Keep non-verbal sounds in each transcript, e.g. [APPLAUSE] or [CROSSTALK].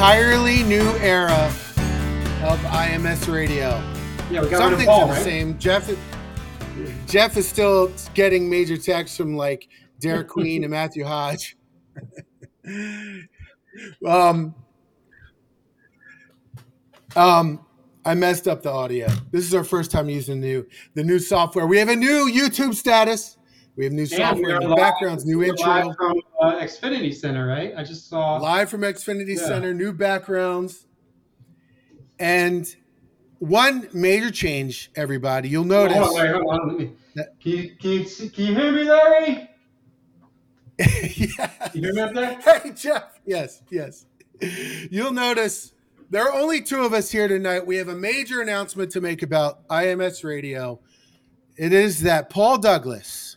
entirely new era of IMS radio. Yeah, we got rid of Paul, the right? same. Jeff, Jeff is still getting major texts from like Derik [LAUGHS] Queen and Matthew Hodge. [LAUGHS] um, um, I messed up the audio. This is our first time using the new the new software. We have a new YouTube status. We have new software, are new backgrounds, new intro. Live from uh, Xfinity Center, right? I just saw. live from Xfinity Yeah. Center, new backgrounds, and one major change. Everybody, you'll notice. Hold on, wait, hold on. Me, That- can, you, can, you, see- can you hear me, Larry? [LAUGHS] yeah. You hear me up there? Hey Jeff. Yes, yes. You'll notice there are only two of us here tonight. We have a major announcement to make about IMS Radio. It is that Paul Douglas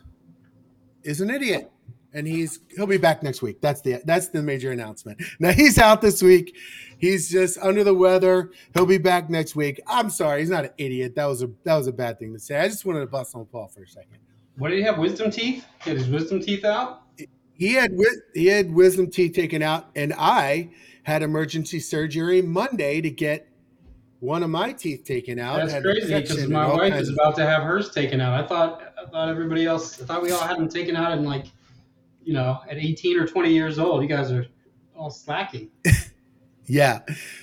is an idiot. And he's he'll be back next week. That's the that's the major announcement. Now he's out this week. He's just under the weather. He'll be back next week. I'm sorry, he's not an idiot. That was a that was a bad thing to say. I just wanted to bust on Paul for a second. What did he have? Wisdom teeth? He had his wisdom teeth out? he had he had wisdom teeth taken out, and I had emergency surgery Monday to get one of my teeth taken out. That's crazy because my wife is about to have hers taken out. I thought thought everybody else, I thought we all had them taken out in like, you know, at 18 or 20 years old. You guys are all slacking. [LAUGHS] Yeah.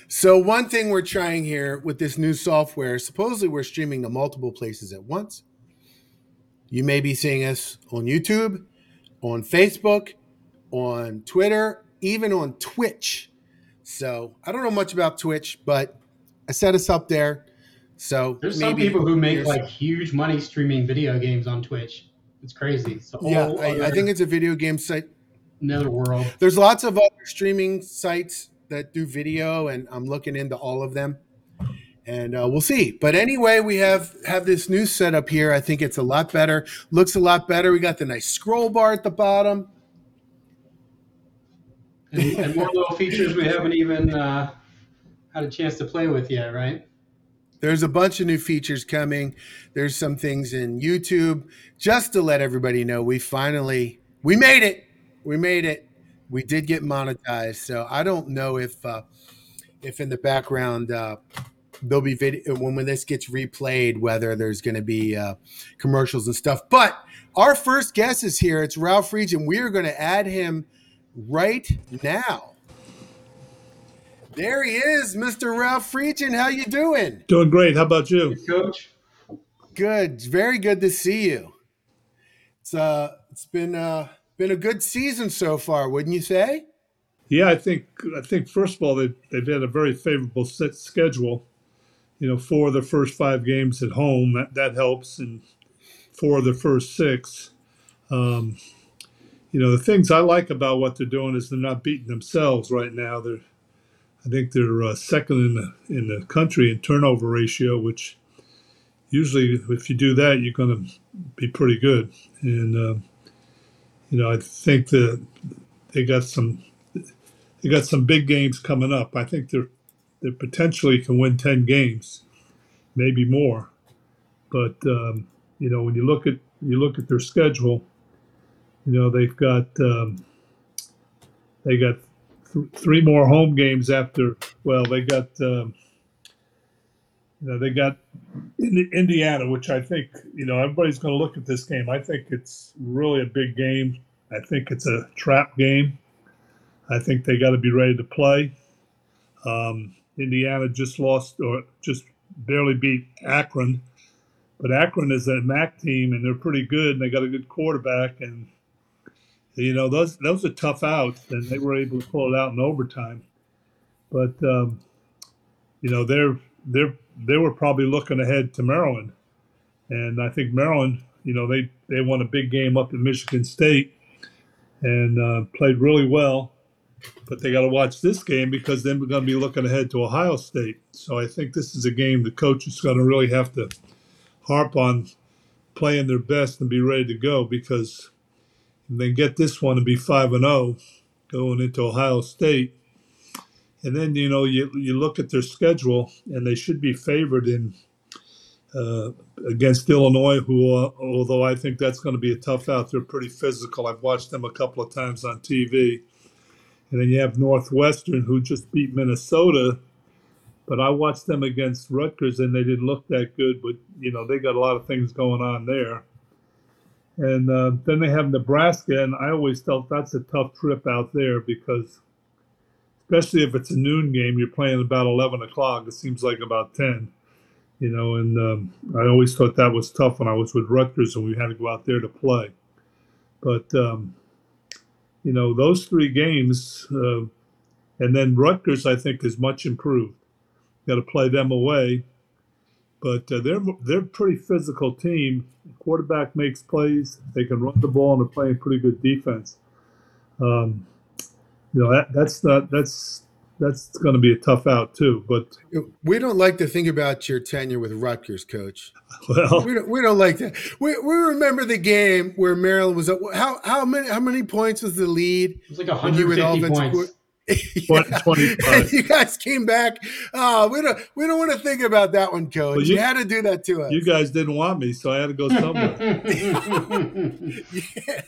So one thing we're trying here with this new software, supposedly we're streaming to multiple places at once. You may be seeing us on YouTube, on Facebook, on Twitter, even on Twitch. So I don't know much about Twitch, but I set us up there. So There's some people who make like huge money streaming video games on Twitch. It's crazy. It's yeah, I, I think it's a video game site. another world. There's lots of other streaming sites that do video, and I'm looking into all of them, and uh, we'll see. But anyway, we have have this new setup here. I think it's a lot better. Looks a lot better. We got the nice scroll bar at the bottom. and, and more little features we haven't even uh, had a chance to play with yet, right? There's a bunch of new features coming. There's some things in YouTube. Just to let everybody know, we finally we made it. We made it. We did get monetized. So I don't know if uh, if in the background uh, there'll be video when when this gets replayed, whether there's going to be uh, commercials and stuff. But our first guest is here. It's Ralph Friedgen. We are going to add him right now. There he is, Mr. Ralph Friedgen. How you doing? Doing great. How about you? Coach, Good. Very good to see you. It's uh it's been uh been a good season so far, wouldn't you say? Yeah, I think I think first of all they they've had a very favorable set schedule. You know, four of the first five games at home that that helps, and four of the first six. Um, you know, the things I like about what they're doing is they're not beating themselves right now. They're I think they're uh, second in the in the country in turnover ratio, which usually if you do that, you're going to be pretty good. And um, you know, I think that they got some they got some big games coming up. I think they're they potentially can win ten games. maybe more. But um, you know, when you look at you look at their schedule, you know they've got um, they got th- three more home games after. Well, they got um, you know they got in Indiana, which I think you know everybody's going to look at this game. I think it's really a big game. I think it's a trap game. I think they got to be ready to play. Um, Indiana just lost or just barely beat Akron, but Akron is a MAC team and they're pretty good and they got a good quarterback and you know those those are tough outs and they were able to pull it out in overtime. But um, you know they're they're they were probably looking ahead to Maryland, and I think Maryland you know they they won a big game up in Michigan State and uh, played really well but they got to watch this game because then we're going to be looking ahead to Ohio State. So I think this is a game the coach is going to really have to harp on playing their best and be ready to go because they get this one to be five and zero oh going into Ohio State. And then you know you you look at their schedule and they should be favored in uh, against Illinois, who uh, although I think that's going to be a tough out, they're pretty physical. I've watched them a couple of times on TV and then you have Northwestern, who just beat Minnesota. But I watched them against Rutgers, and they didn't look that good. But you know, they got a lot of things going on there. And uh, then they have Nebraska, and I always felt that's a tough trip out there because, especially if it's a noon game, you're playing about 11 o'clock. It seems like about 10, you know. And um, I always thought that was tough when I was with Rutgers and we had to go out there to play. But um, you know, those three games, uh, and then Rutgers, I think, is much improved. Got to play them away, but uh, they're they're a pretty physical team. quarterback makes plays. They can run the ball, and they're playing pretty good defense. Um, you know, that, that's not that's that's going to be a tough out too. But we don't like to think about your tenure with Rutgers, Coach. Well, we don't, we don't like that. We, we remember the game where Maryland was up. How how many how many points was the lead? It was like 150 points. [LAUGHS] yeah. [LAUGHS] you guys came back. Oh, we don't we don't want to think about that one, Coach. Well, you, you, had to do that to us. You guys didn't want me, so I had to go somewhere. yeah.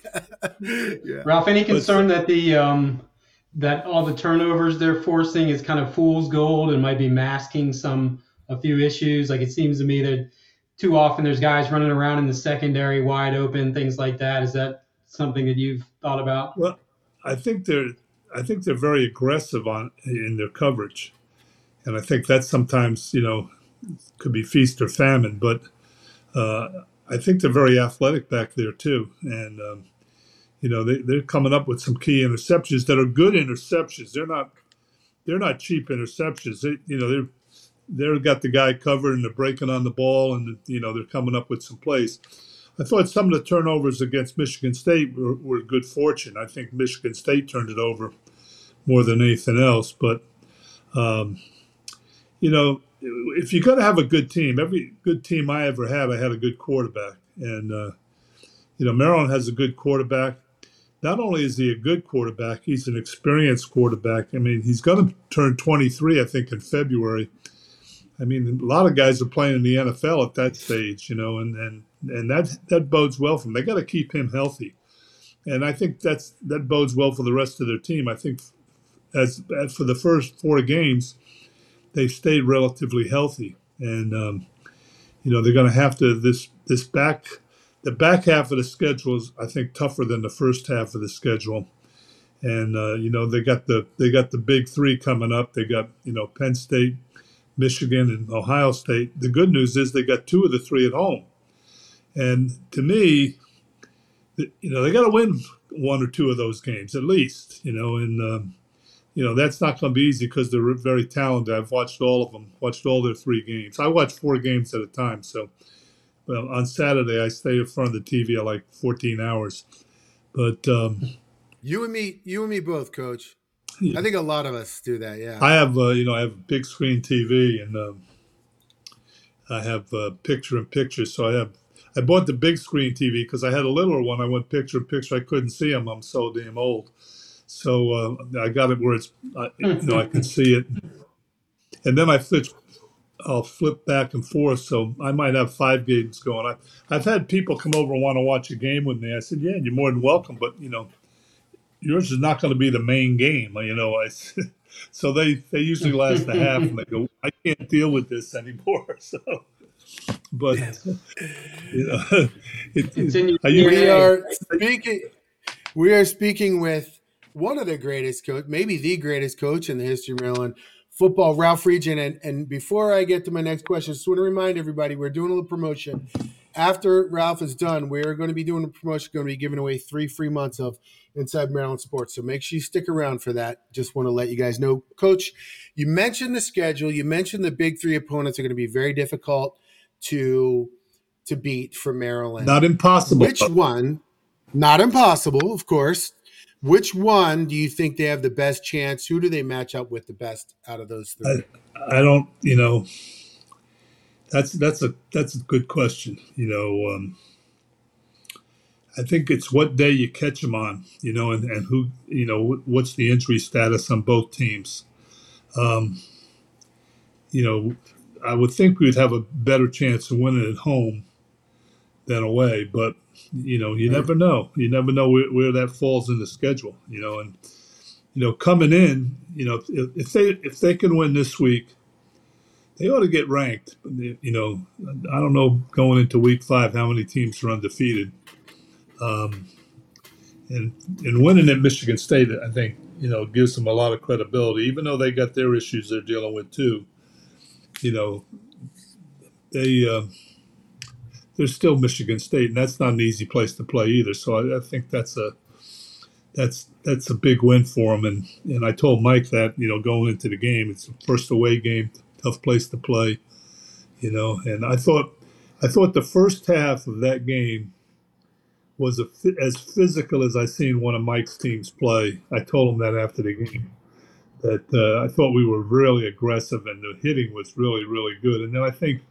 [LAUGHS] yeah. Ralph, any concern that the um, that all the turnovers they're forcing is kind of fool's gold and might be masking some a few issues. Like it seems to me that too often there's guys running around in the secondary wide open, things like that. Is that something that you've thought about? Well, I think they're I think they're very aggressive on in their coverage, and I think that sometimes you know could be feast or famine. But uh, I think they're very athletic back there too, and um, you know they, they're coming up with some key interceptions that are good interceptions. They're not they're not cheap interceptions. They, you know they're they've got the guy covered and they're breaking on the ball and you know they're coming up with some plays. I thought some of the turnovers against Michigan State were, were good fortune. I think Michigan State turned it over more than anything else. But um, you know, if you're going to have a good team, every good team I ever had, I had a good quarterback, and uh, you know Maryland has a good quarterback not only is he a good quarterback, he's an experienced quarterback. I mean, he's going to turn 23, I think, in February. I mean, a lot of guys are playing in the NFL at that stage, you know, and and and that that bodes well for them. They got to keep him healthy, and I think that's that bodes well for the rest of their team. I think as, as for the first four games, they stayed relatively healthy, and um, you know they're going to have to this this back the back half of the schedule is, I think, tougher than the first half of the schedule. And uh, you know they got the they got the big three coming up. They got you know Penn State, Michigan, and Ohio State. The good news is they got two of the three at home. And to me, you know they got to win one or two of those games at least. You know, and um, you know that's not going to be easy because they're very talented. I've watched all of them, watched all their three games. I watch four games at a time, so well, on Saturday I stay in front of the TV at like 14 hours. But um, you and me, you and me both, Coach. Yeah. I think a lot of us do that. Yeah. I have, uh, you know, I have a big screen TV and um, I have uh, picture in picture. So I have, I bought the big screen TV because I had a littler one. I went picture in picture. I couldn't see them. I'm so damn old. So uh, I got it where it's, you know, I can see it. And then I switched I'll flip back and forth. So I might have five games going. I, I've had people come over and want to watch a game with me. I said, yeah, you're more than welcome, but you know, yours is not going to be the main game. You know, I. [LAUGHS] So they they usually last a half, and they go, I can't deal with this anymore. [LAUGHS] So, but you know, [LAUGHS] it, it, we are speaking. We are speaking with one of the greatest coach, maybe the greatest coach in the history of Maryland football, Ralph Friedgen. And, and before I get to my next question, I just want to remind everybody we're doing a little promotion. After Ralph is done, we're going to be doing a promotion, going to be giving away three free months of Inside Maryland Sports. So make sure you stick around for that. Just want to let you guys know. Coach, you mentioned the schedule. You mentioned the big three opponents are going to be very difficult to to beat for Maryland. Not impossible. Which one? Not impossible, of course. Which one do you think they have the best chance? Who do they match up with the best out of those three? I, I don't, you know, that's that's a that's a good question. You know, um, I think it's what day you catch them on, you know, and, and who, you know, what's the injury status on both teams. Um, you know, I would think we'd have a better chance of winning at home than away, but you know, you never know. You never know where, where that falls in the schedule. You know, and you know, coming in, you know, if, if they if they can win this week, they ought to get ranked. You know, I don't know going into week five how many teams are undefeated. Um, and and winning at Michigan State, I think you know gives them a lot of credibility, even though they got their issues they're dealing with too. You know, they. Uh, there's still Michigan State, and that's not an easy place to play either. So I, I think that's a that's that's a big win for them. And and I told Mike that you know going into the game, it's the first away game, tough place to play, you know. And I thought I thought the first half of that game was a, as physical as I seen one of Mike's teams play. I told him that after the game that uh, I thought we were really aggressive and the hitting was really really good. And then I think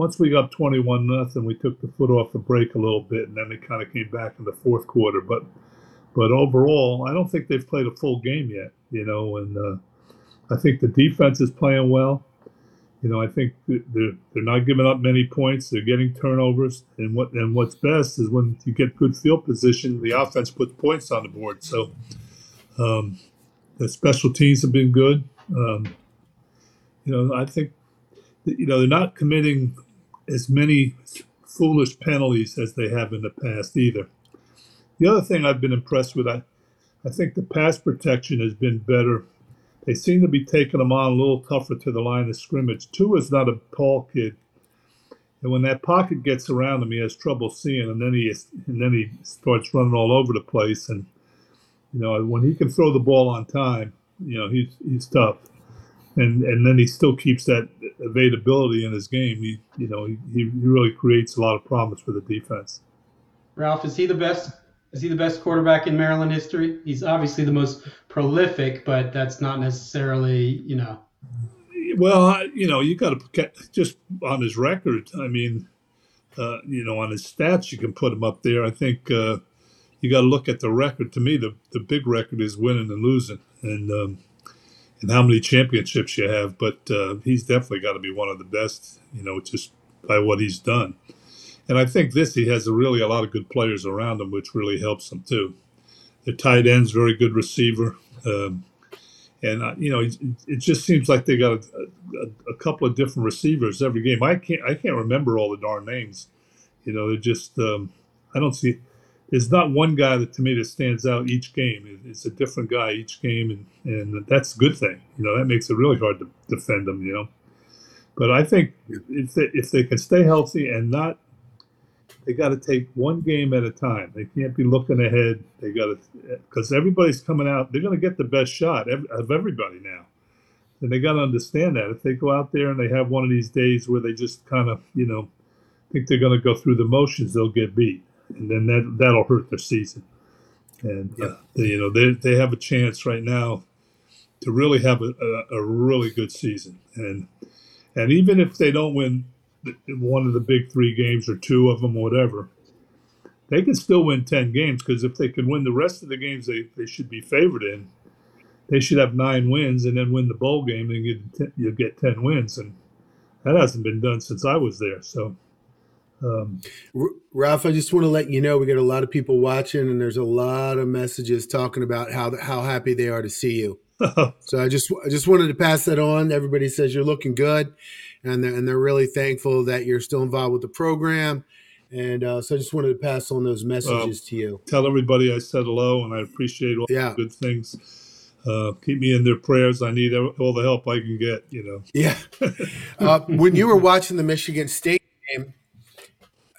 once we got 21 nothing, we took the foot off the brake a little bit, and then it kind of came back in the fourth quarter. But but overall, I don't think they've played a full game yet. You know, and uh, I think the defense is playing well. You know, I think they're they're not giving up many points. They're getting turnovers, and what and what's best is when you get good field position, the offense puts points on the board. So um, the special teams have been good. Um, you know, I think you know, they're not committing as many foolish penalties as they have in the past either. The other thing I've been impressed with, I, I think the pass protection has been better. They seem to be taking them on a little tougher to the line of scrimmage. Tua is not a tall kid, and when that pocket gets around him, he has trouble seeing, and then he is, and then he starts running all over the place. And you know, when he can throw the ball on time, you know, he's he's tough and and then he still keeps that availability in his game. He you know he, he really creates a lot of problems for the defense. Ralph, is he the best? Is he the best quarterback in Maryland history? He's obviously the most prolific, but that's not necessarily you know. Well, you know, you got to just on his record. I mean, uh, you know, on his stats, you can put him up there. I think uh, you got to look at the record. To me, the the big record is winning and losing, and um, and how many championships you have, but uh, he's definitely got to be one of the best, you know, just by what he's done. And I think this, he has a really a lot of good players around him, which really helps him too. The tight end's very good receiver. Um, and, uh, you know, it, it, just seems like they got a, a, a, couple of different receivers every game. I can't, I can't remember all the darn names. You know, they're just, um, I don't see, there's not one guy that to me that stands out each game. It's a different guy each game, and, and that's a good thing. You know, that makes it really hard to defend them. You know, but I think if they, if they can stay healthy and not, they got to take one game at a time. They can't be looking ahead. They got to because everybody's coming out. They're going to get the best shot of everybody now, and they got to understand that. If they go out there and they have one of these days where they just kind of you know think they're going to go through the motions, they'll get beat and then that that'll hurt their season. And uh, they, you know they they have a chance right now to really have a, a, a, really good season. And and even if they don't win one of the big three games or two of them, whatever, they can still win ten games because if they can win the rest of the games they, they should be favored in, they should have nine wins and then win the bowl game and you you get ten wins. And that hasn't been done since I was there. So, um, Ralph, I just want to let you know we got a lot of people watching, and there's a lot of messages talking about how how happy they are to see you. [LAUGHS] so I just I just wanted to pass that on. Everybody says you're looking good, and they're, and they're really thankful that you're still involved with the program. And uh, so I just wanted to pass on those messages to you. Tell everybody I said hello, and I appreciate all yeah. the good things. Uh, keep me in their prayers. I need all the help I can get. You know. Yeah. [LAUGHS] uh, when you were watching the Michigan State game,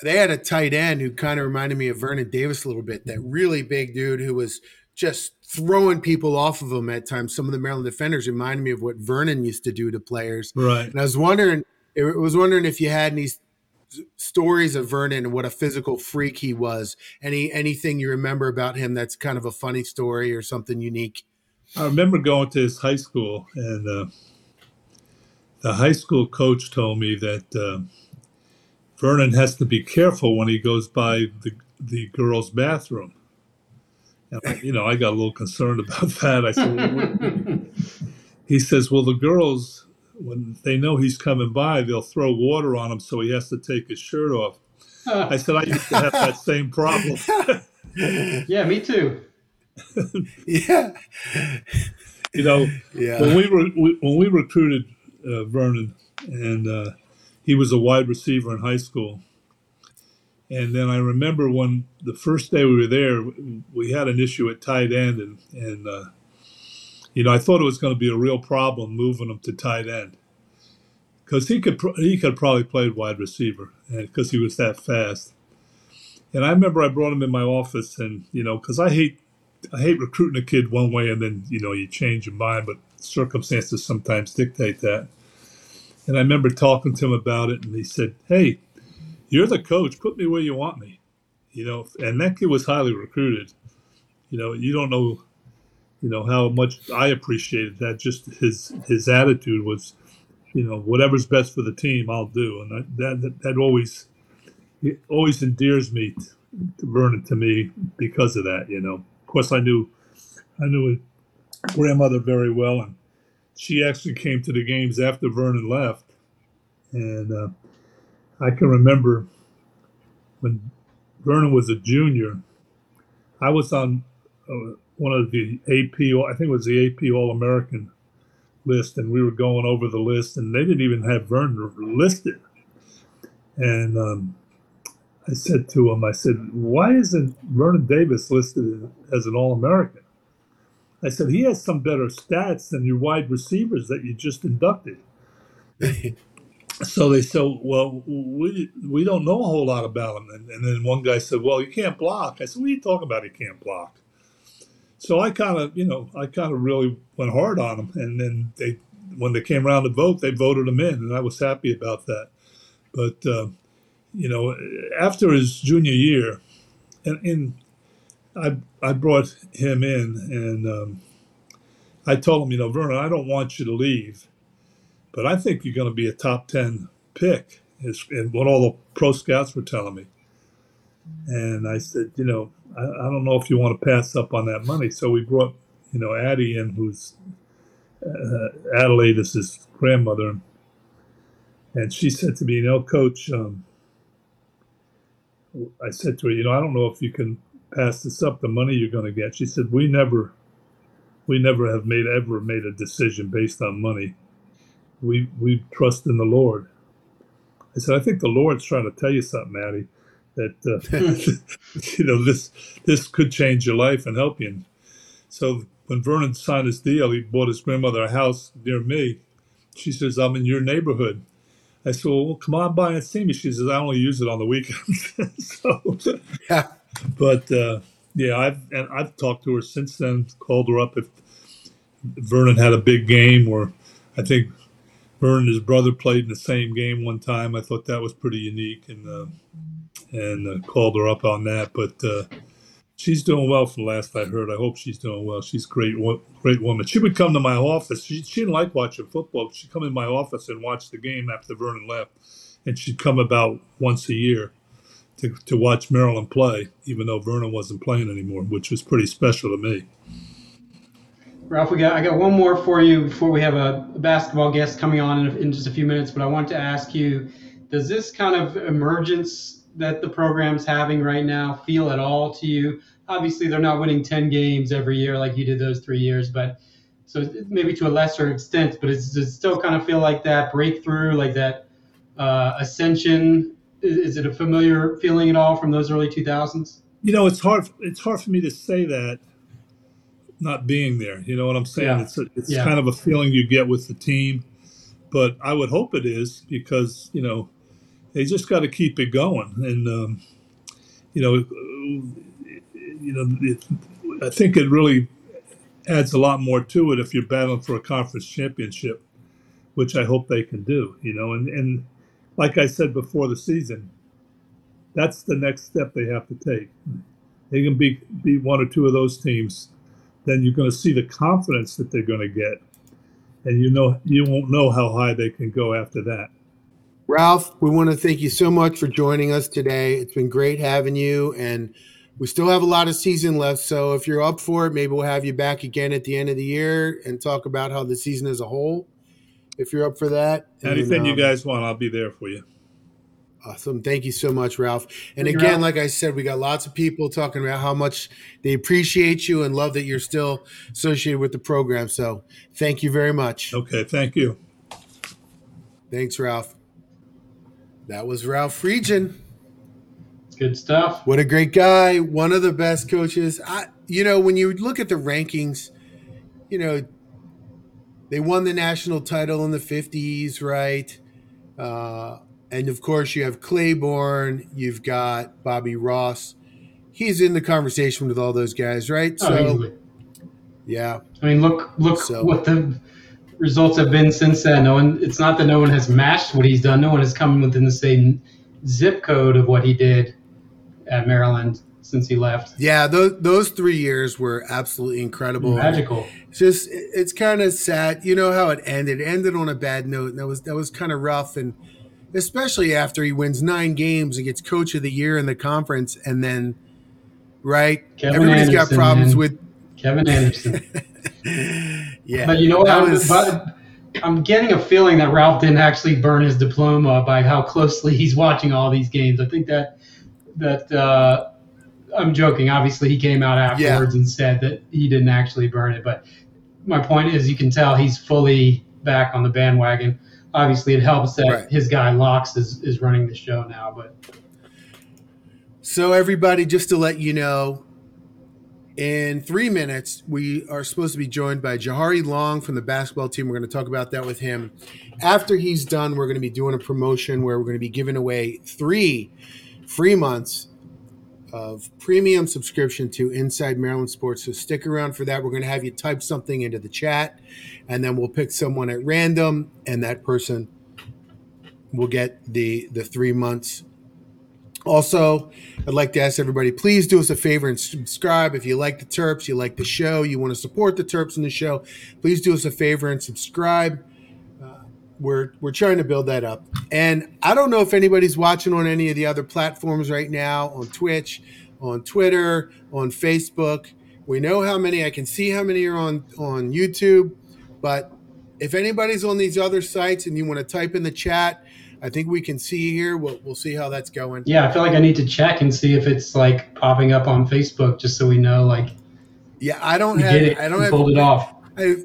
they had a tight end who kind of reminded me of Vernon Davis a little bit. That really big dude who was just throwing people off of him at times. Some of the Maryland defenders reminded me of what Vernon used to do to players. Right. And I was wondering, I was wondering if you had any stories of Vernon and what a physical freak he was. Any anything you remember about him that's kind of a funny story or something unique? I remember going to his high school, and uh, the high school coach told me that uh, Vernon has to be careful when he goes by the the girls' bathroom. And I, you know, I got a little concerned about [LAUGHS] that. I said, well, he says, well, the girls when they know he's coming by, they'll throw water on him, so he has to take his shirt off. I said I used to have that same problem. [LAUGHS] yeah, me too. [LAUGHS] yeah. You know, yeah. when we were we, when we recruited uh, Vernon, and uh, he was a wide receiver in high school. And then I remember when the first day we were there, we had an issue at tight end, and and uh, you know, I thought it was going to be a real problem moving him to tight end because he could he could probably play wide receiver because he was that fast. And I remember I brought him in my office, and you know, because I hate I hate recruiting a kid one way and then you know you change your mind, but circumstances sometimes dictate that. And I remember talking to him about it, and he said, "Hey, you're the coach. Put me where you want me." You know, and that kid was highly recruited. You know, you don't know you know how much I appreciated that. Just his his attitude was, you know, whatever's best for the team, I'll do, and that that, that always it always endears me to, to Vernon to me because of that. You know, of course, I knew I knew his grandmother very well, and she actually came to the games after Vernon left, and uh, I can remember when Vernon was a junior. I was on. Uh, one of the AP, I think it was the AP All American list, and we were going over the list, and they didn't even have Vernon listed. And um, I said to him, I said, why isn't Vernon Davis listed as an All American? I said, he has some better stats than your wide receivers that you just inducted. so they said, well, we, we don't know a whole lot about him. And, and then one guy said, well, you can't block. I said, what are you talking about? He can't block. So I kind of, you know, I kind of really went hard on him. and then they, when they came around to vote, they voted him in, and I was happy about that. But uh, you know, after his junior year, and, and I I brought him in, and um, I told him, you know, Vernon, I don't want you to leave, but I think you're going to be a top ten pick, is what all the pro scouts were telling me. And I said, you know, I, I, don't know if you want to pass up on that money. So we brought, you know, Addie in, who's uh, Adelaide is his grandmother. And she said to me, you know, coach, um, I said to her, you know, I don't know if you can pass this up, the money you're going to get. She said, we never, we never have made, ever made a decision based on money. We, we trust in the Lord. I said, I think the Lord's trying to tell you something, Addie that uh, [LAUGHS] [LAUGHS] you know this this could change your life and help you. And so when Vernon signed his deal, he bought his grandmother a house near me. She says, "I'm in your neighborhood." I said, "Well, come on by and see me." She says, "I only use it on the weekends." [LAUGHS] so, yeah. But uh, yeah, I've and I've talked to her since then. Called her up if Vernon had a big game, or I think Vernon and his brother played in the same game one time. I thought that was pretty unique, and uh, and uh, called her up on that. But uh, she's doing well from last I heard. I hope she's doing well. She's a great, great woman. She would come to my office. She, she didn't like watching football. She'd come in my office and watch the game after Vernon left. And she'd come about once a year to, to watch Maryland play, even though Vernon wasn't playing anymore, which was pretty special to me. Ralph, we got I got one more for you before we have a, basketball guest coming on in, in, just a few minutes. But I want to ask you, does this kind of emergence that the program's having right now feel at all to you? Obviously, they're not winning 10 games every year like you did those three years, but so maybe to a lesser extent. But does it still kind of feel like that breakthrough, like that uh, ascension? Is, is it a familiar feeling at all from those early 2000s? You know, it's hard. It's hard for me to say that not being there. You know what I'm saying? Yeah. It's a, it's yeah. kind of a feeling you get with the team, but I would hope it is because you know they just got to keep it going, and um, you know, you know, it, I think it really adds a lot more to it if you're battling for a conference championship, which I hope they can do. You know, and and like I said before the season, that's the next step they have to take. They can be be one or two of those teams then you're going to see the confidence that they're going to get, and you know you won't know how high they can go after that. Ralph, we want to thank you so much for joining us today. It's been great having you, and we still have a lot of season left. So if you're up for it, maybe we'll have you back again at the end of the year and talk about how the season as a whole. If you're up for that, anything and, um, you guys want, I'll be there for you. Awesome. Thank you so much, Ralph. And again, like I said, we got lots of people talking about how much they appreciate you and love that you're still associated with the program. So thank you very much. Okay. Thank you. Thanks, Ralph. That was Ralph Friedgen. Good stuff. What a great guy. One of the best coaches. I, you know, when you look at the rankings, you know, they won the national title in the 50s, right? Uh, and of course, you have Claiborne, you've got Bobby Ross. He's in the conversation with all those guys, right? Oh, so, easily. yeah. I mean, look, look so, what the results have been since then. No one, it's not that no one has matched what he's done. No one has come within the same zip code of what he did at Maryland since he left. Yeah, those those three years were absolutely incredible, magical. It's just it's kind of sad. You know how it ended. It ended on a bad note, and that was that was kind of rough. And especially after he wins nine games and gets coach of the year in the conference, and then right, Kevin everybody's Anderson, got problems man. with Kevin Anderson. [LAUGHS] yeah, but you know what? I'm, was... but I'm getting a feeling that Ralph didn't actually burn his diploma by how closely he's watching all these games. I think that that uh, I'm joking. Obviously, he came out afterwards yeah. and said that he didn't actually burn it. But my point is, you can tell he's fully back on the bandwagon obviously it helps that right. his guy Locks is, is running the show now. But so everybody, just to let you know, in three minutes we are supposed to be joined by Jahari Long from the basketball team. We're going to talk about that with him. After he's done, we're going to be doing a promotion where we're going to be giving away three free months of premium subscription to Inside Maryland Sports. So stick around for that. We're going to have you type something into the chat, and then we'll pick someone at random, and that person will get the the three months. Also, I'd like to ask everybody, please do us a favor and subscribe. If you like the Terps, you like the show, you want to support the Terps in the show, please do us a favor and subscribe we're we're trying to build that up. And I don't know if anybody's watching on any of the other platforms right now on Twitch, on Twitter, on Facebook. We know how many. I can see how many are on on YouTube, but if anybody's on these other sites and you want to type in the chat, I think we can see here. We'll we'll see how that's going. Yeah, I feel like I need to check and see if it's like popping up on Facebook just so we know like. Yeah, I don't have. It, I don't have. Pulled it off. I,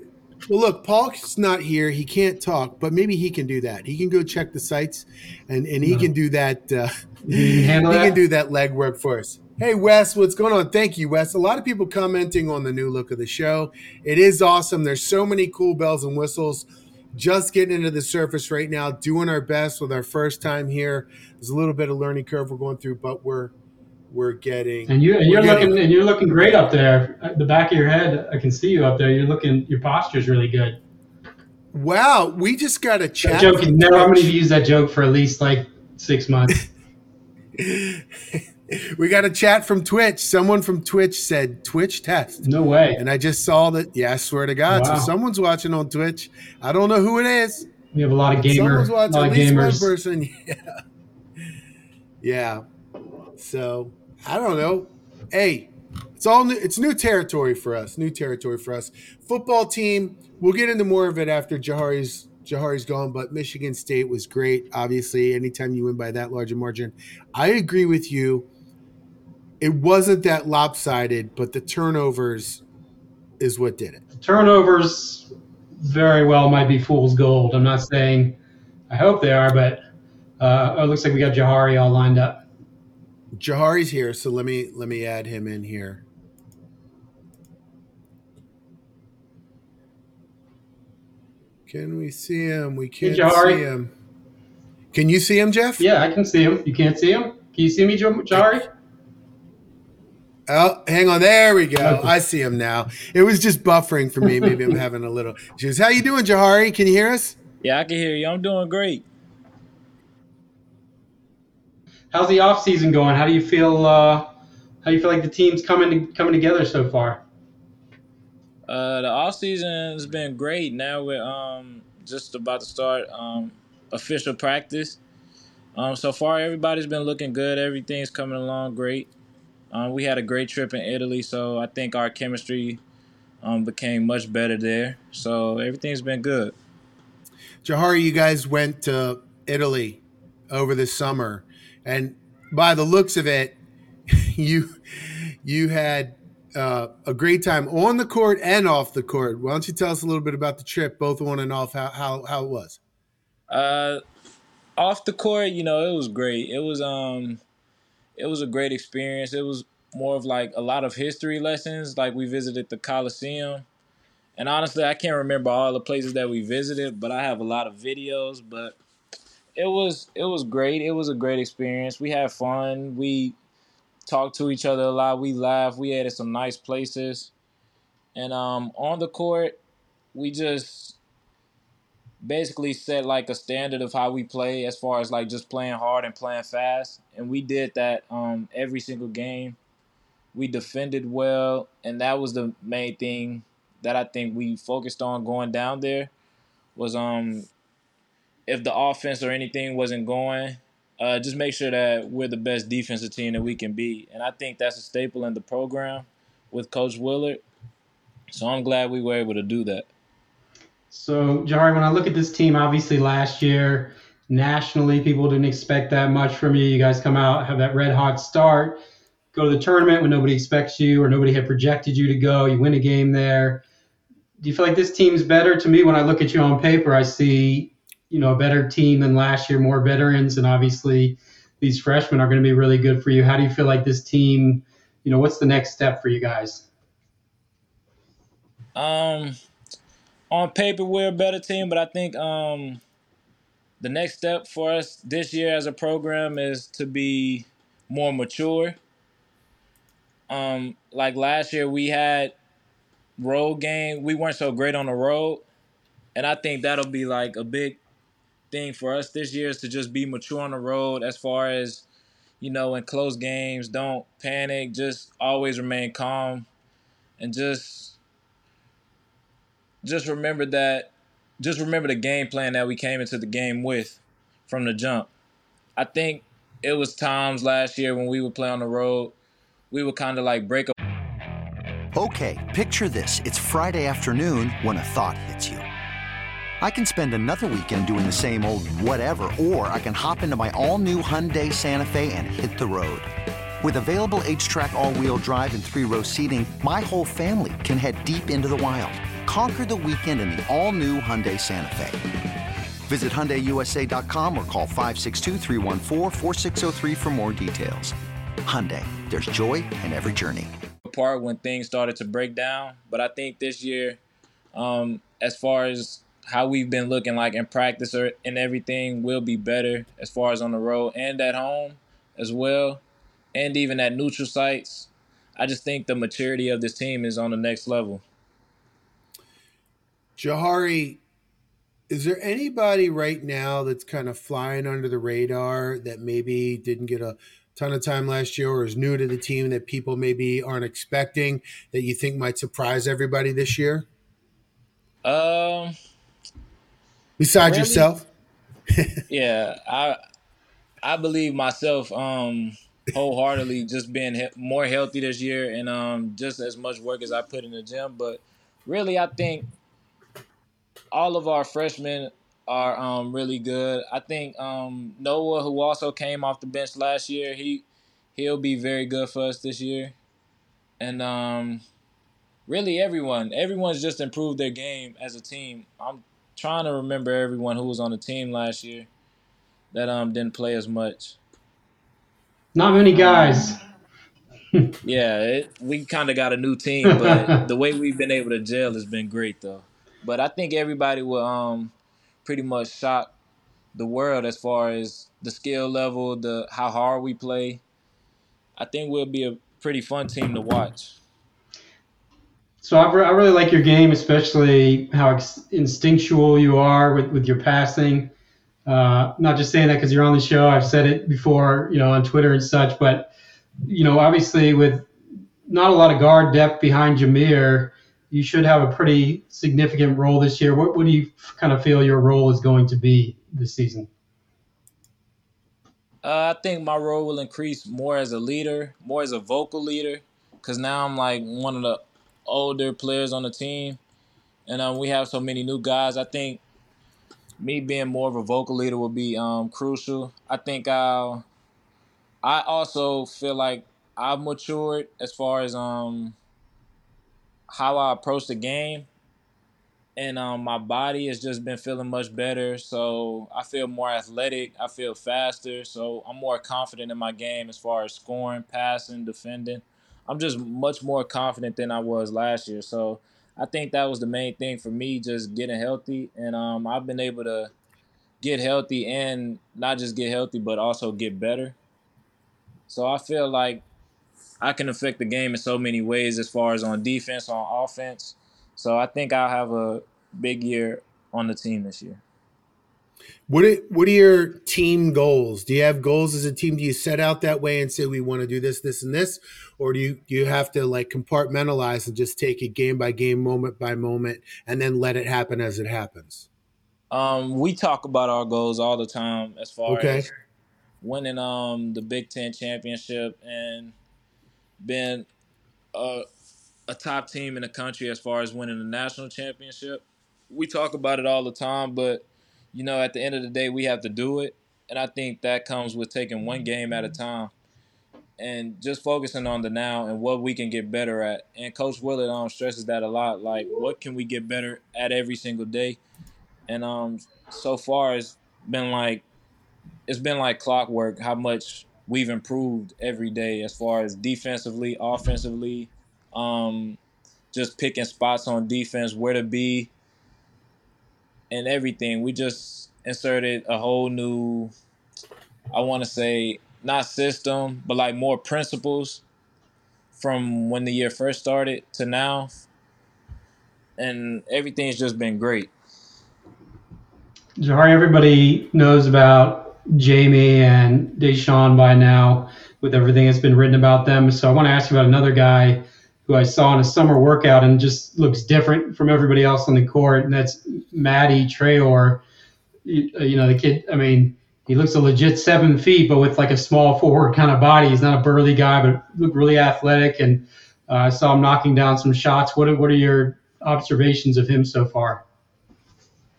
well, look, Paul's not here. He can't talk, but maybe he can do that. He can go check the sites, and and he no. can do that. Uh, he can, he can do that legwork for us. Hey, Wes, what's going on? Thank you, Wes. A lot of people commenting on the new look of the show. It is awesome. There's so many cool bells and whistles. Just getting into the surface right now, doing our best with our first time here. There's a little bit of learning curve we're going through, but we're we're getting. And you and you're looking and you're looking great up there. At the back of your head, I can see you up there. You're looking. Your posture's really good. Wow, we just got a chat. Joke. Never. I'm going to use that joke for at least like six months. [LAUGHS] we got a chat from Twitch. Someone from Twitch said Twitch test. No way. And I just saw that. Yeah, I swear to God. Wow. So someone's watching on Twitch. I don't know who it is. We have a lot of gamers. Someone's watching. at least gamers. one person. [LAUGHS] Yeah. Yeah. So I don't know. Hey, it's all new, it's new territory for us. New territory for us. Football team. We'll get into more of it after Jahari's Jahari's gone, but Michigan State was great. Obviously, anytime you win by that large a margin, I agree with you. It wasn't that lopsided, but the turnovers is what did it. The turnovers very well might be fool's gold. I'm not saying I hope they are, but uh, it looks like we got Jahari all lined up. Jahari's here, so let me let me add him in here. Can we see him? We can't Jahari. see him. Can you see him, Jeff? Yeah, I can see him. You can't see him? Can you see me, Jahari? Oh, hang on. There we go. I see him now. It was just buffering for me. Maybe I'm [LAUGHS] having a little issues. How you doing, Jahari? Can you hear us? Yeah, I can hear you. I'm doing great. How's the off season going? How do you feel? Uh, how do you feel like the team's coming coming together so far? Uh, the off season has been great. Now we're um, just about to start um, official practice. Um, so far, everybody's been looking good. Everything's coming along great. Um, we had a great trip in Italy, so I think our chemistry um, became much better there. So everything's been good. Jahari, you guys went to Italy over the summer, and by the looks of it, [LAUGHS] you you had uh, a great time on the court and off the court. Why don't you tell us a little bit about the trip, both on and off, how how, how it was? Uh, off the court, you know, it was great. It was um, it was a great experience. It was more of like a lot of history lessons. Like we visited the Coliseum, and honestly, I can't remember all the places that we visited, but I have a lot of videos. But it was it was great. It was a great experience. We had fun. We talked to each other a lot. We laughed. We at some nice places. And um, on the court, we just basically set like a standard of how we play as far as like just playing hard and playing fast. And we did that um, every single game. We defended well, and that was the main thing that I think we focused on going down there was um if the offense or anything wasn't going, uh, just make sure that we're the best defensive team that we can be. And I think that's a staple in the program with Coach Willard. So I'm glad we were able to do that. So, Jahari, when I look at this team, obviously last year, nationally, people didn't expect that much from you. You guys come out, have that red hot start, go to the tournament when nobody expects you or nobody had projected you to go. You win a game there. Do you feel like this team's better? To me, when I look at you on paper, I see you know a better team than last year, more veterans, and obviously these freshmen are going to be really good for you. How do you feel like this team? You know, what's the next step for you guys? Um, on paper, we're a better team, but I think um, the next step for us this year as a program is to be more mature. Um, like last year, we had road game. We weren't so great on the road, and I think that'll be like a big thing for us this year is to just be mature on the road as far as you know in close games. Don't panic. Just always remain calm, and just just remember that. Just remember the game plan that we came into the game with from the jump. I think it was times last year when we would play on the road, we would kind of like break up. Okay, picture this. It's Friday afternoon when a thought hits you. I can spend another weekend doing the same old whatever, or I can hop into my all new Hyundai Santa Fe and hit the road. With available H track, all wheel drive, and three row seating, my whole family can head deep into the wild. Conquer the weekend in the all new Hyundai Santa Fe. Visit HyundaiUSA.com or call 562 for more details. Hyundai, there's joy in every journey. Apart when things started to break down, but I think this year, um, as far as how we've been looking like in practice or and everything will be better as far as on the road and at home as well, and even at neutral sites. I just think the maturity of this team is on the next level. Jahari, is there anybody right now that's kind of flying under the radar that maybe didn't get a ton of time last year or is new to the team that people maybe aren't expecting that you think might surprise everybody this year? Um, besides really? yourself. [LAUGHS] yeah, I I believe myself. Um, wholeheartedly just being he- more healthy this year and um, just as much work as I put in the gym. But really, I think all of our freshmen are um, really good. I think um, Noah, who also came off the bench last year, he he'll be very good for us this year. And um, really, everyone, everyone's just improved their game as a team. I'm trying to remember everyone who was on the team last year that um didn't play as much. Not many guys. [LAUGHS] yeah, it, we kind of got a new team, [LAUGHS] but the way we've been able to gel has been great, though. But I think everybody will um pretty much shock the world as far as the skill level, the how hard we play. I think we'll be a pretty fun team to watch. So I, re- I really like your game, especially how ex- instinctual you are with, with your passing. Uh, not just saying that because you're on the show. I've said it before, you know, on Twitter and such. But you know, obviously with not a lot of guard depth behind Jahmir, you should have a pretty significant role this year. What, what do you kind of feel your role is going to be this season? Uh, I think my role will increase more as a leader, more as a vocal leader, because now I'm like one of the older players on the team, and um, we have so many new guys. I think me being more of a vocal leader will be um, crucial. I think I'll. I also feel like I've matured as far as um how I approach the game, and um my body has just been feeling much better. So I feel more athletic. I feel faster. So I'm more confident in my game as far as scoring, passing, defending. I'm just much more confident than I was last year. So I think that was the main thing for me, just getting healthy, and um, I've been able to get healthy and not just get healthy, but also get better. So I feel like I can affect the game in so many ways, as far as on defense, on offense. So I think I'll have a big year on the team this year. What are, what are your team goals? Do you have goals as a team? Do you set out that way and say we want to do this, this, and this, or do you do you have to like compartmentalize and just take it game by game, moment by moment, and then let it happen as it happens? Um, we talk about our goals all the time as far okay. as winning um the Big Ten championship and being a, a top team in the country as far as winning the national championship. We talk about it all the time, but you know, at the end of the day, we have to do it. And I think that comes with taking one game at a time and just focusing on the now and what we can get better at. And Coach Willard um, stresses that a lot. Like, what can we get better at every single day? And um, so far, it's been like it's been like clockwork how much we've improved every day as far as defensively, offensively, um, just picking spots on defense, where to be, and everything. We just inserted a whole new, I want to say, not system, but like more principles from when the year first started to now. And everything's just been great. Jahari, everybody knows about Jamie and DeShawn by now with everything that's been written about them. So I want to ask you about another guy who I saw in a summer workout and just looks different from everybody else on the court, and that's Mady Traore. You, uh, you know, the kid, I mean, he looks a legit seven feet, but with like a small forward kind of body. He's not a burly guy, but look really athletic. And uh, I saw him knocking down some shots. What are, what are your observations of him so far?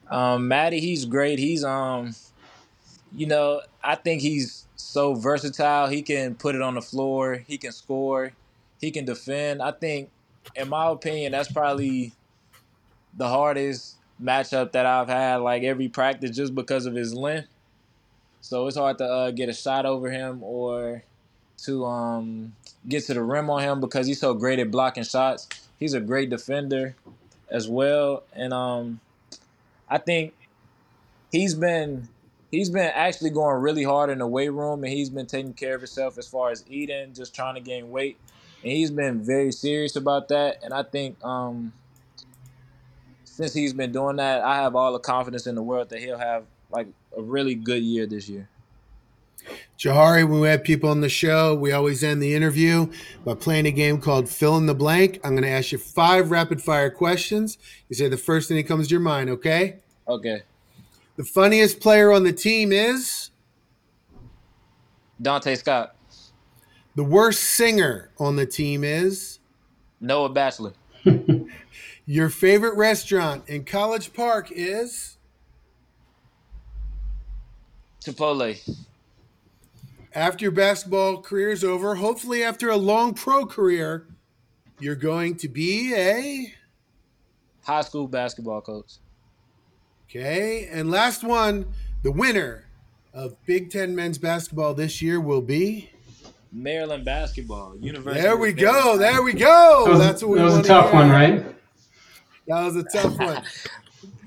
Um, Mady, he's great. He's um, you know, I think he's so versatile. He can put it on the floor. He can score. He can defend. I think, in my opinion, that's probably the hardest matchup that I've had. Like every practice, just because of his length. So it's hard to uh, get a shot over him or to um, get to the rim on him because he's so great at blocking shots. He's a great defender as well, and um, I think he's been he's been actually going really hard in the weight room, and he's been taking care of himself as far as eating, just trying to gain weight, and he's been very serious about that. And I think um, since he's been doing that, I have all the confidence in the world that he'll have like a really good year this year. Jahari, when we have people on the show, we always end the interview by playing a game called Fill in the Blank. I'm going to ask you five rapid fire questions. You say the first thing that comes to your mind, okay? Okay. The funniest player on the team is Donta Scott. The worst singer on the team is Noah Batchelor. [LAUGHS] Your favorite restaurant in College Park is Chipotle. After your basketball career is over, hopefully after a long pro career, you're going to be a high school basketball coach. Okay, and last one, the winner of Big Ten men's basketball this year will be Maryland basketball. University. There we go. There we go. That was, That's what we That was a tough to one, right? That was a tough one.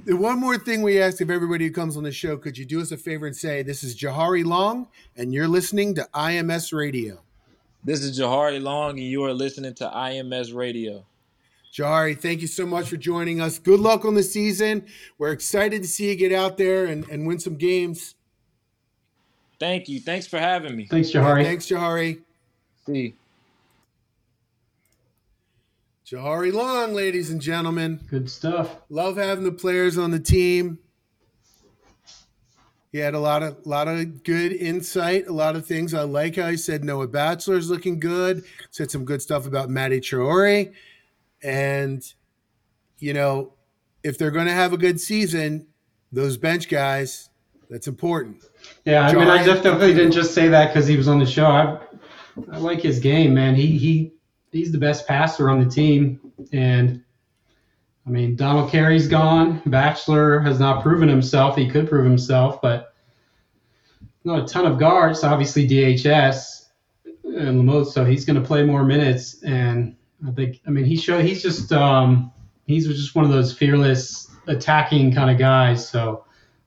The one more thing we ask of everybody who comes on the show, could you do us a favor and say, This is Jahari Long, and you're listening to IMS Radio. This is Jahari Long, and you are listening to IMS Radio. Jahari, thank you so much for joining us. Good luck on the season. We're excited to see you get out there and, and win some games. Thank you. Thanks for having me. Thanks, Jahari. Thanks, Jahari. See. Jahari Long, ladies and gentlemen. Good stuff. Love having the players on the team. He had a lot of lot of good insight, a lot of things. I like how he said Noah Batchelor's looking good. Said some good stuff about Mady Traore. And you know, if they're going to have a good season, those bench guys, that's important. Yeah, I mean, I Giant- definitely didn't just say that because he was on the show. I, I like his game, man. He he he's the best passer on the team, and I mean, Donald Carey's gone. Batchelor has not proven himself. He could prove himself, but not a ton of guards. Obviously, DHS and Lamote, so he's going to play more minutes. And I think, I mean, he showed he's just um, he's just one of those fearless attacking kind of guys. So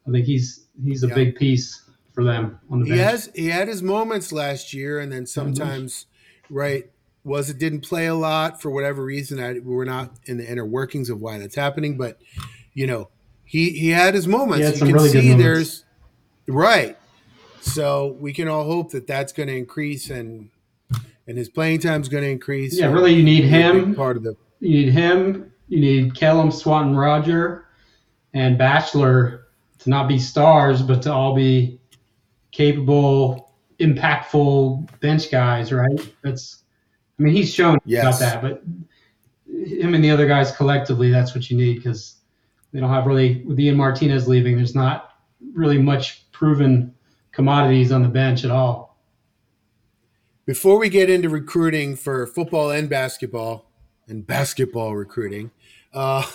I think he's he's a Yeah. big piece for them on the He bench. has he had his moments last year, and then sometimes, right, was it didn't play a lot for whatever reason. I, we're not in the inner workings of why that's happening, but you know, he he had his moments. He had you can really see there's right. So we can all hope that that's going to increase, and and his playing time is going to increase. Yeah, really, you need be a big him. part of the You need him. You need Caelum, Swanton, Rodger, and Batchelor to not be stars, but to all be capable, impactful bench guys, right? That's, I mean, he's shown Yes. about that, but him and the other guys collectively, that's what you need because they don't have really, with Ian Martinez leaving, there's not really much proven commodities on the bench at all. Before we get into recruiting for football and basketball and basketball recruiting, uh,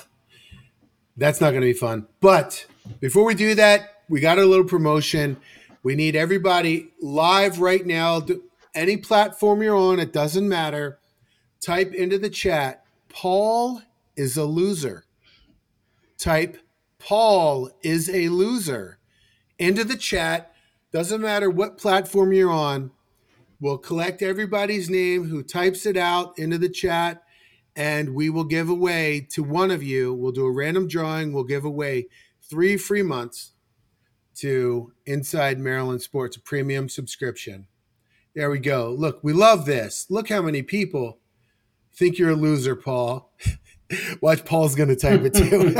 that's not going to be fun. But before we do that, we got a little promotion. We need everybody live right now. Any platform you're on, it doesn't matter. Type into the chat, Paul is a loser. Type, Paul is a loser into the chat. Doesn't matter what platform you're on. We'll collect everybody's name who types it out into the chat, and we will give away to one of you. We'll do a random drawing. We'll give away three free months to Inside Maryland Sports, a premium subscription. There we go. Look, we love this. Look how many people think you're a loser, Paul. [LAUGHS] Watch, Paul's going to type it too.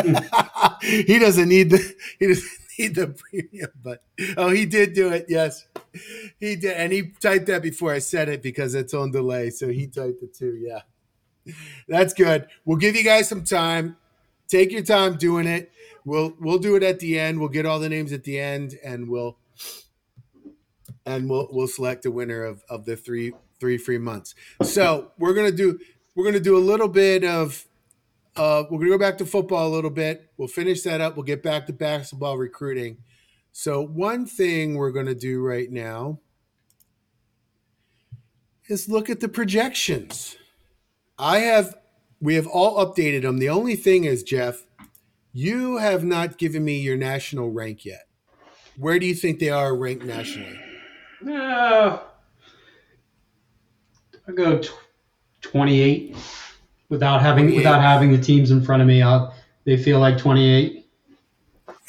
[LAUGHS] he doesn't need the he doesn't need the premium, but oh, he did do it. Yes, he did, and he typed that before I said it because it's on delay. So he typed it too. Yeah, that's good. We'll give you guys some time. Take your time doing it. We'll we'll do it at the end. We'll get all the names at the end, and we'll and we'll we'll select a winner of of the three three free months. So we're gonna do we're gonna do a little bit of uh, we're gonna go back to football a little bit. We'll finish that up. We'll get back to basketball recruiting. So one thing we're gonna do right now is look at the projections. I have we have all updated them. The only thing is, Jeff, you have not given me your national rank yet. Where do you think they are ranked nationally? Uh, I'll go tw- 28 without having 28. without having the teams in front of me. I'll, they feel like 28.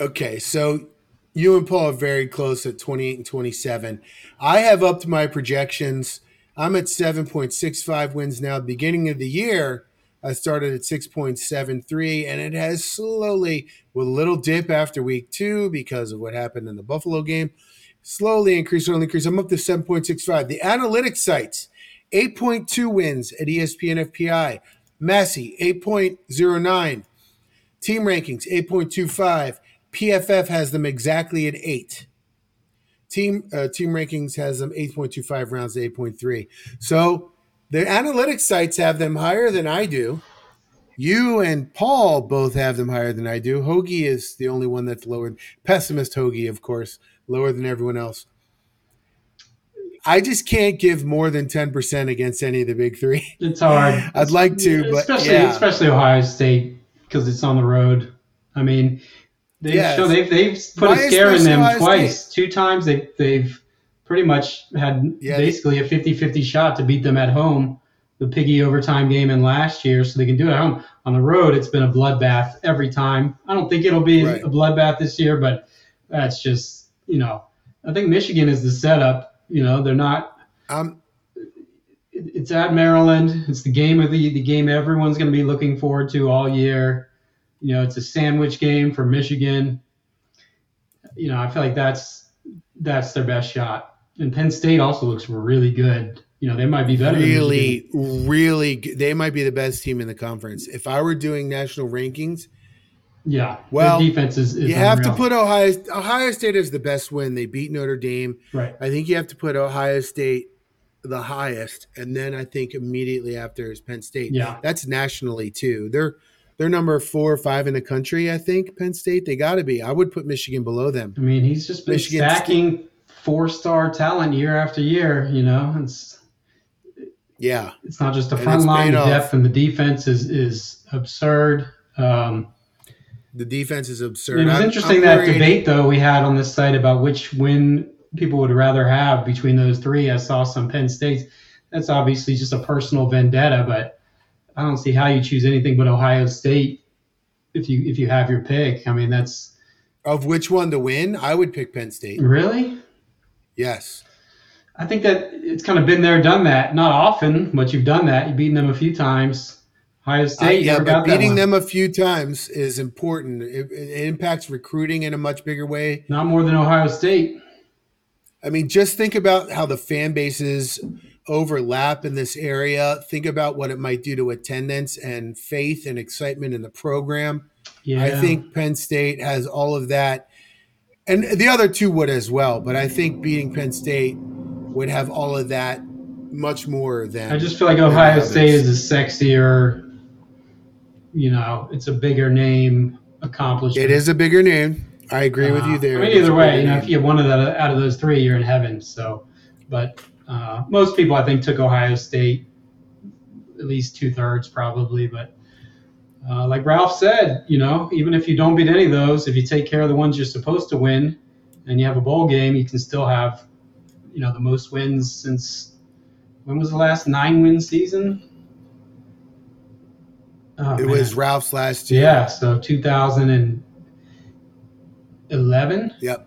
Okay, so you and Paul are very close at 28 and 27. I have upped my projections. I'm at 7.65 wins now. Beginning of the year, I started at 6.73, and it has slowly, with a little dip after week two because of what happened in the Buffalo game, slowly increased, slowly increased. I'm up to 7.65. The analytics sites 8.2 wins at ESPN FPI. Massey, 8.09. Team rankings, 8.25. PFF has them exactly at 8. Team uh, team rankings has them 8.25 rounds to 8.3. So the analytics sites have them higher than I do. You and Paul both have them higher than I do. Hoagie is the only one that's lower. Pessimist Hoagie, of course, lower than everyone else. I just can't give more than ten percent against any of the big three. It's hard. [LAUGHS] I'd like to, but especially yeah. especially Ohio State because it's on the road. I mean, they've Yes. shown, they've they've put Why a scare in them Ohio twice. Two times they they've pretty much had Yeah. basically a 50-50 shot to beat them at home. The piggy overtime game in last year, so they can do it at home. On the road, it's been a bloodbath every time. I don't think it'll be Right. a bloodbath this year, but that's just you know. I think Michigan is the setup. You know, they're not I'm it's at Maryland. It's the game of the the game everyone's going to be looking forward to all year. You know, it's a sandwich game for Michigan. You know, I feel like that's that's their best shot. And Penn State also looks really good. You know, they might be better. than really, really. They might be the best team in the conference. If I were doing national rankings, yeah. Well, defense is. is you have to put Ohio Ohio State as the best win. They beat Notre Dame. right. I think you have to put Ohio State the highest, and then I think immediately after is Penn State. Yeah. that's nationally too. They're they're number four or five in the country. I think Penn State. They got to be. I would put Michigan below them. I mean, he's just been Michigan stacking four star talent year after year. You know, it's Yeah, it's not just the front line the off. depth and the defense is is absurd. Um, the defense is absurd. It was I'm- interesting I'm that debate though we had on this site about which win people would rather have between those three. I saw some Penn States. That's obviously just a personal vendetta, but I don't see how you choose anything but Ohio State if you if you have your pick. I mean, that's of which one to win. I would pick Penn State. really. Yes. I think that it's kind of been there, done that. Not often, but you've done that. You've beaten them a few times. Ohio State, I- yeah, but beating them a few times is important. It, it impacts recruiting in a much bigger way. Not more than Ohio State. I mean, just think about how the fan bases overlap in this area. Think about what it might do to attendance and faith and excitement in the program. Yeah, I think Penn State has all of that. And the other two would as well, but I think beating Penn State would have all of that much more than I just feel like Ohio. State is a sexier, you know, it's a bigger name accomplishment. It is a bigger name. I agree with Uh, you there. I mean, either way, you know, name. if you have one of the out of those three, you're in heaven. So, but uh, most people, I think, took Ohio State, at least two thirds probably. But uh, like Ralph said, you know, even if you don't beat any of those, if you take care of the ones you're supposed to win, and you have a bowl game, you can still have, you know, the most wins since when was the last nine win season? Oh, it man. was Ralph's last year. yeah, so 2011. Yep.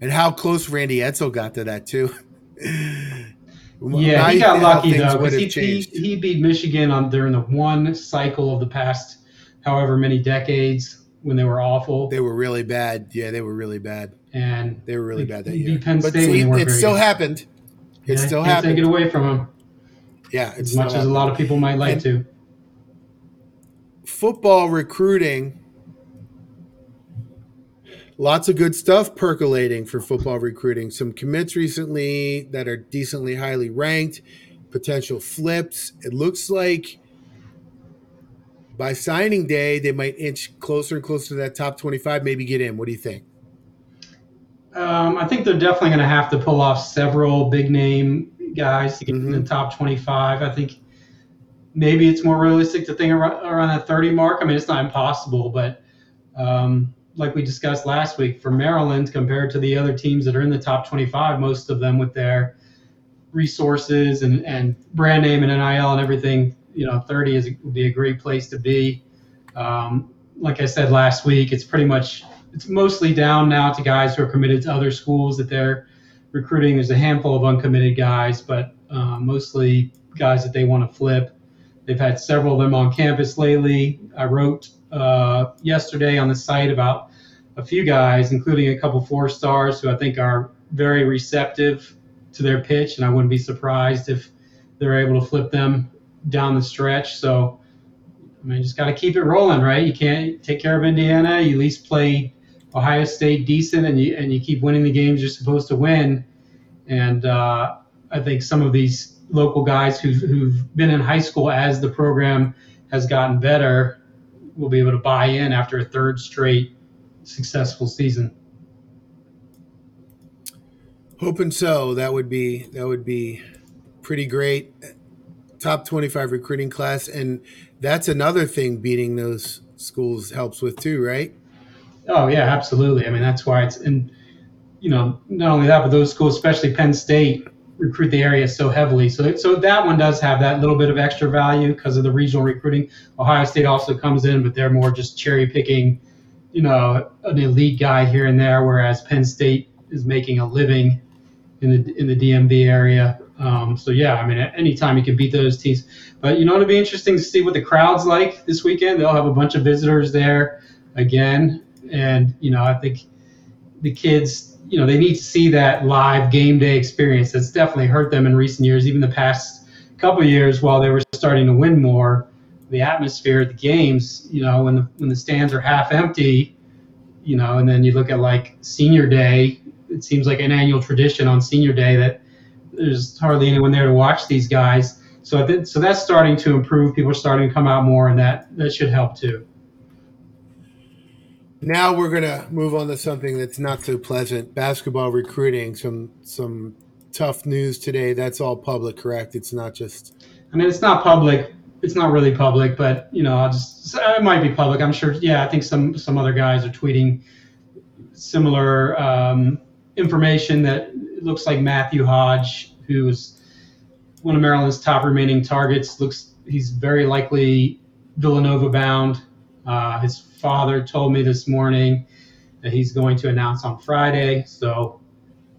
And how close Randy Edsall got to that too. [LAUGHS] Yeah, he got lucky though because he, he, changed. he beat Michigan on during the one cycle of the past however many decades when they were awful, They were really bad. Yeah, they were really bad. and They were really They- bad that year. beat Penn but State when see, it still good. happened. It yeah, still happened. take it away from him Yeah, as much as a lot of people might like And- to. football recruiting. Lots of good stuff percolating for football recruiting. Some commits recently that are decently highly ranked, potential flips. It looks like by signing day, they might inch closer and closer to that top 25, maybe get in. What do you think? Um, I think they're definitely going to have to pull off several big name guys to get in Mm-hmm. the top 25. I think maybe it's more realistic to think around, around that 30 mark. I mean, it's not impossible, but um, like we discussed last week, for Maryland compared to the other teams that are in the top 25, most of them with their resources and, and brand name and NIL and everything, you know, 30 is would be a great place to be. Um, like I said last week, it's pretty much it's mostly down now to guys who are committed to other schools that they're recruiting. There's a handful of uncommitted guys, but uh, mostly guys that they want to flip. They've had several of them on campus lately. I wrote uh, yesterday on the site about a few guys, including a couple four stars who I think are very receptive to their pitch, and I wouldn't be surprised if they're able to flip them down the stretch. So, I mean, just got to keep it rolling, right? You can't take care of Indiana. You at least play Ohio State decent, and you and you keep winning the games you're supposed to win. And uh, I think some of these local guys who've, who've been in high school as the program has gotten better will be able to buy in after a third straight successful season. Hoping so. That would be that would be pretty great. Top 25 recruiting class and that's another thing beating those schools helps with too, right? Oh yeah, absolutely. I mean, that's why it's and you know, not only that, but those schools, especially Penn State, recruit the area so heavily. So so that one does have that little bit of extra value because of the regional recruiting. Ohio State also comes in, but they're more just cherry picking, you know, an elite guy here and there, whereas Penn State is making a living in the in the DMV area. Um, so yeah, I mean, anytime you can beat those teams. But you know, it'll be interesting to see what the crowd's like this weekend. They'll have a bunch of visitors there again, and you know, I think the kids, you know, they need to see that live game day experience. That's definitely hurt them in recent years, even the past couple years while they were starting to win more. The atmosphere at the games, you know, when the when the stands are half empty, you know, and then you look at like senior day, it seems like an annual tradition on senior day that there's hardly anyone there to watch these guys. So so that's starting to improve. People are starting to come out more, and that that should help too. Now we're gonna move on to something that's not so pleasant. Basketball recruiting. Some some tough news today. That's all public, correct? It's not just. I mean, it's not public. It's not really public, but you know, I'll just it might be public. I'm sure. Yeah, I think some some other guys are tweeting similar um, information that looks like Matthew Hodge, who is one of Maryland's top remaining targets, looks he's very likely Villanova bound. Uh, his father told me this morning that he's going to announce on Friday. So,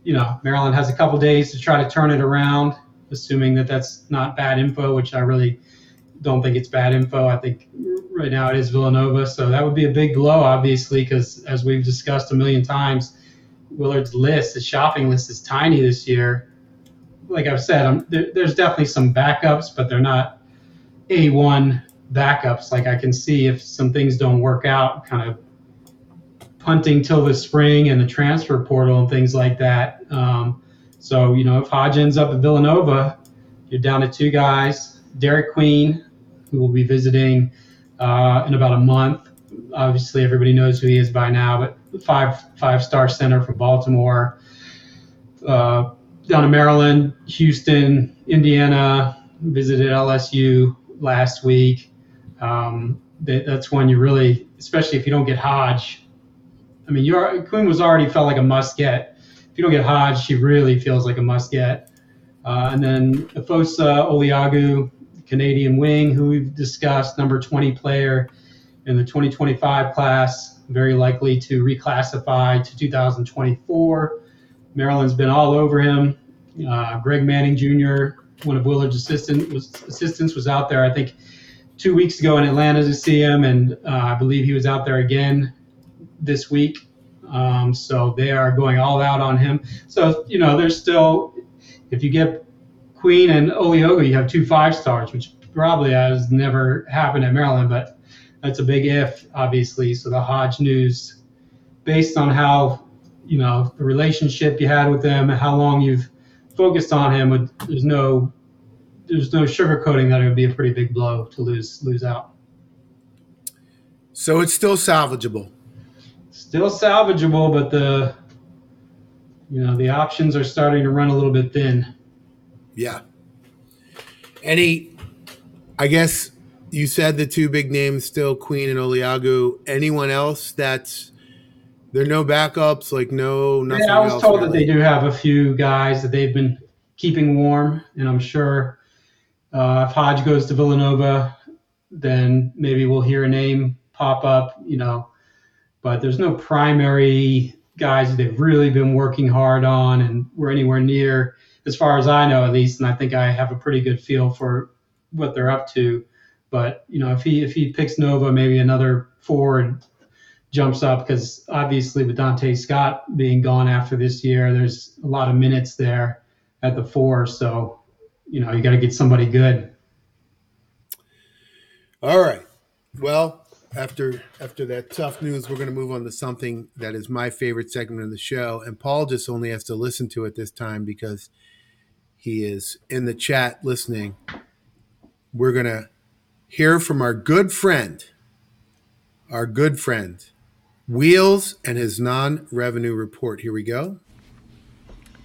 you know, Maryland has a couple days to try to turn it around, assuming that that's not bad info, which I really don't think it's bad info. I think right now it is Villanova. So that would be a big blow, obviously, because as we've discussed a million times, Willard's list, the shopping list is tiny this year. Like I've said, there, there's definitely some backups, but they're not A1 backups. Like I can see if some things don't work out, kind of punting till the spring and the transfer portal and things like that. Um, so, you know, if Hodge ends up at Villanova, you're down to two guys, Derik Queen, who will be visiting uh, in about a month. Obviously, everybody knows who he is by now, but five five star center from Baltimore, uh, down to Maryland, Houston, Indiana. Visited LSU last week. Um, that, that's when you really, especially if you don't get Hodge. I mean, you're, Queen was already felt like a must get. If you don't get Hodge, she really feels like a must get. Uh, and then Efosa Oliagu, Canadian wing, who we've discussed, number 20 player in the 2025 class very likely to reclassify to 2024. Maryland's been all over him. Uh, Greg Manning Jr., one of Willard's assistant was, assistants, was out there, I think, two weeks ago in Atlanta to see him, and uh, I believe he was out there again this week. Um, so they are going all out on him. So you know, there's still, if you get Queen and Oluogu, you have two five stars, which probably has never happened at Maryland, but that's a big if, obviously. So the Hodge news, based on how you know the relationship you had with them, how long you've focused on him, there's no there's no sugarcoating that it would be a pretty big blow to lose lose out. So it's still salvageable. Still salvageable, but the you know the options are starting to run a little bit thin. Yeah. Any, I guess you said the two big names still Queen and Oluogu. Anyone else that's there are no backups, like no nothing. Yeah, I was told really. that they do have a few guys that they've been keeping warm, and I'm sure uh, if Hodge goes to Villanova, then maybe we'll hear a name pop up, you know. But there's no primary guys they've really been working hard on, and we're anywhere near, as far as I know at least, and I think I have a pretty good feel for what they're up to. But you know, if he if he picks Nova, maybe another forward jumps up because obviously with Donta Scott being gone after this year, there's a lot of minutes there at the four. So you know, you got to get somebody good. All right. Well, after after that tough news, we're going to move on to something that is my favorite segment of the show, and Paul just only has to listen to it this time because he is in the chat listening. We're going to hear from our good friend, our good friend, Wheels, and his non-revenue report. Here we go.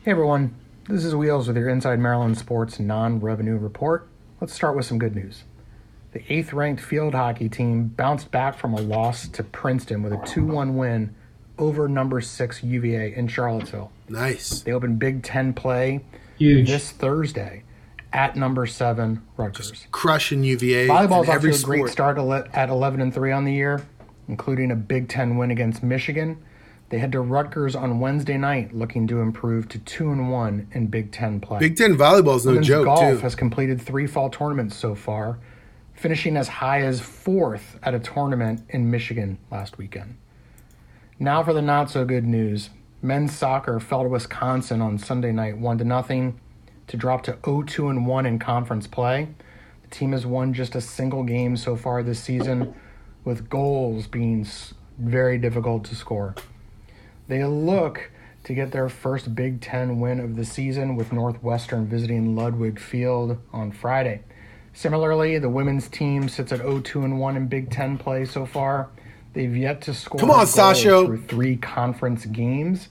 Hey everyone, this is Wheels with your Inside Maryland Sports non-revenue report. Let's start with some good news. The eighth ranked field hockey team bounced back from a loss to Princeton with a 2 1 win over number six UVA in Charlottesville. Nice. They open Big Ten play Huge. this Thursday at number seven Rutgers. Crushing UVA. Volleyball's in off to a great sport. start at 11 and 3 on the year, including a Big Ten win against Michigan. They head to Rutgers on Wednesday night, looking to improve to 2 and 1 in Big Ten play. Big Ten volleyball is no Women's joke, golf too. has completed three fall tournaments so far, finishing as high as fourth at a tournament in Michigan last weekend. Now for the not so good news. Men's soccer fell to Wisconsin on Sunday night 1 to nothing to drop to 0-2 and 1 in conference play. The team has won just a single game so far this season with goals being very difficult to score. They look to get their first Big Ten win of the season with Northwestern visiting Ludwig Field on Friday. Similarly, the women's team sits at 0-2 and 1 in Big Ten play so far. They've yet to score Come on, a Sasha. through three conference games.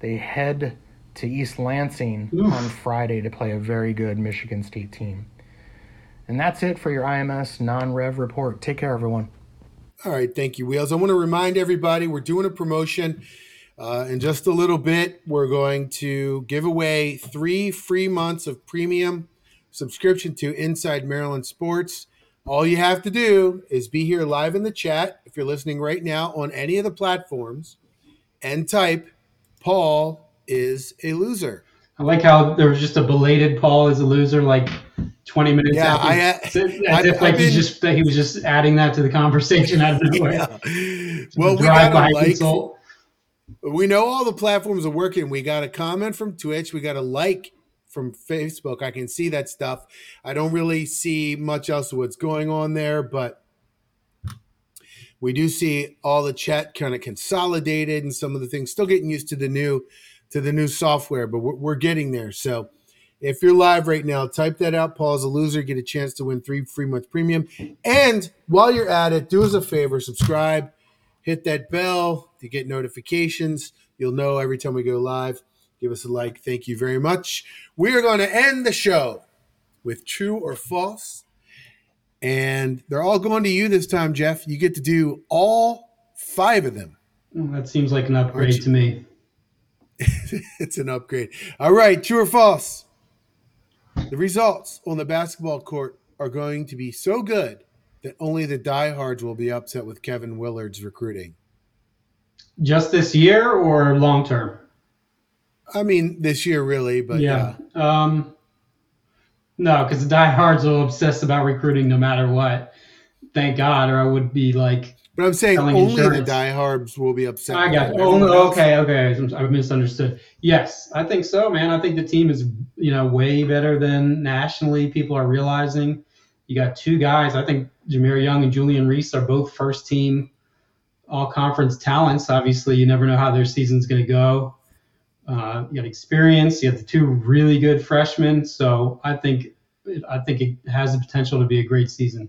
They head to East Lansing on Friday to play a very good Michigan State team. And that's it for your IMS non-rev report. Take care, everyone. All right, thank you, Wheels. I want to remind everybody we're doing a promotion. Uh, in just a little bit, we're going to give away three free months of premium subscription to Inside Maryland Sports. All you have to do is be here live in the chat if you're listening right now on any of the platforms and type Paul is a loser. I like how there was just a belated Paul is a loser, like 20 minutes Yeah, after. I, uh, as if I've- like I've he's just he was just adding that to the conversation out of nowhere. Yeah. [LAUGHS] Well, we got a like. consult. We know all the platforms are working. We got a comment from Twitch. We got a like from Facebook. I can see that stuff. I don't really see much else of what's going on there, but we do see all the chat kind of consolidated and some of the things still getting used to the new to the new software, but we're, we're getting there. So if you're live right now, type that out. Paul's a loser. Get a chance to win three free months premium. And while you're at it, do us a favor, subscribe, hit that bell to get notifications. You'll know every time we go live. Give us a like. Thank you very much. We are going to end the show with true or false. And they're all going to you this time, Jeff. You get to do all five of them. Well, that seems like an upgrade to me. [LAUGHS] it's an upgrade. All right, true or false? The results on the basketball court are going to be so good that only the diehards will be upset with Kevin Willard's recruiting. Just this year or long term? I mean, this year really, but yeah. yeah. Um, no, because the diehards will obsess about recruiting no matter what. Thank God, or I would be like, But I'm saying only insurance. the diehards will be upset. I got okay, okay. I misunderstood. Yes, I think so, man. I think the team is, you know, way better than nationally people are realizing. You got two guys. I think Jahmir Young and Julian Reese are both first team all conference talents. Obviously, you never know how their season's going to go. Uh, you got experience. You have the two really good freshmen. So I think I think it has the potential to be a great season.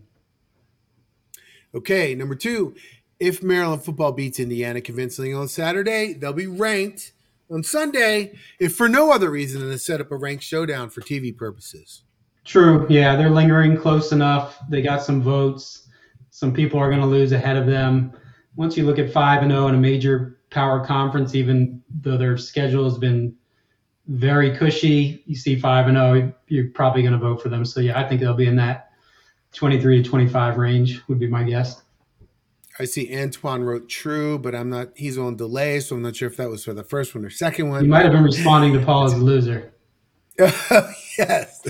Okay, number two, if Maryland football beats Indiana convincingly on Saturday, they'll be ranked on Sunday, if for no other reason than to set up a ranked showdown for TV purposes. True. Yeah, they're lingering close enough. They got some votes. Some people are going to lose ahead of them. Once you look at 5 and 0 in a major power conference, even though their schedule has been very cushy, you see 5 and 0, you're probably going to vote for them. So yeah, I think they'll be in that 23 to 25 range would be my guess. I see Antoine wrote true, but I'm not, he's on delay, so I'm not sure if that was for the first one or second one. You might have been responding to Paul as a loser. [LAUGHS] yes,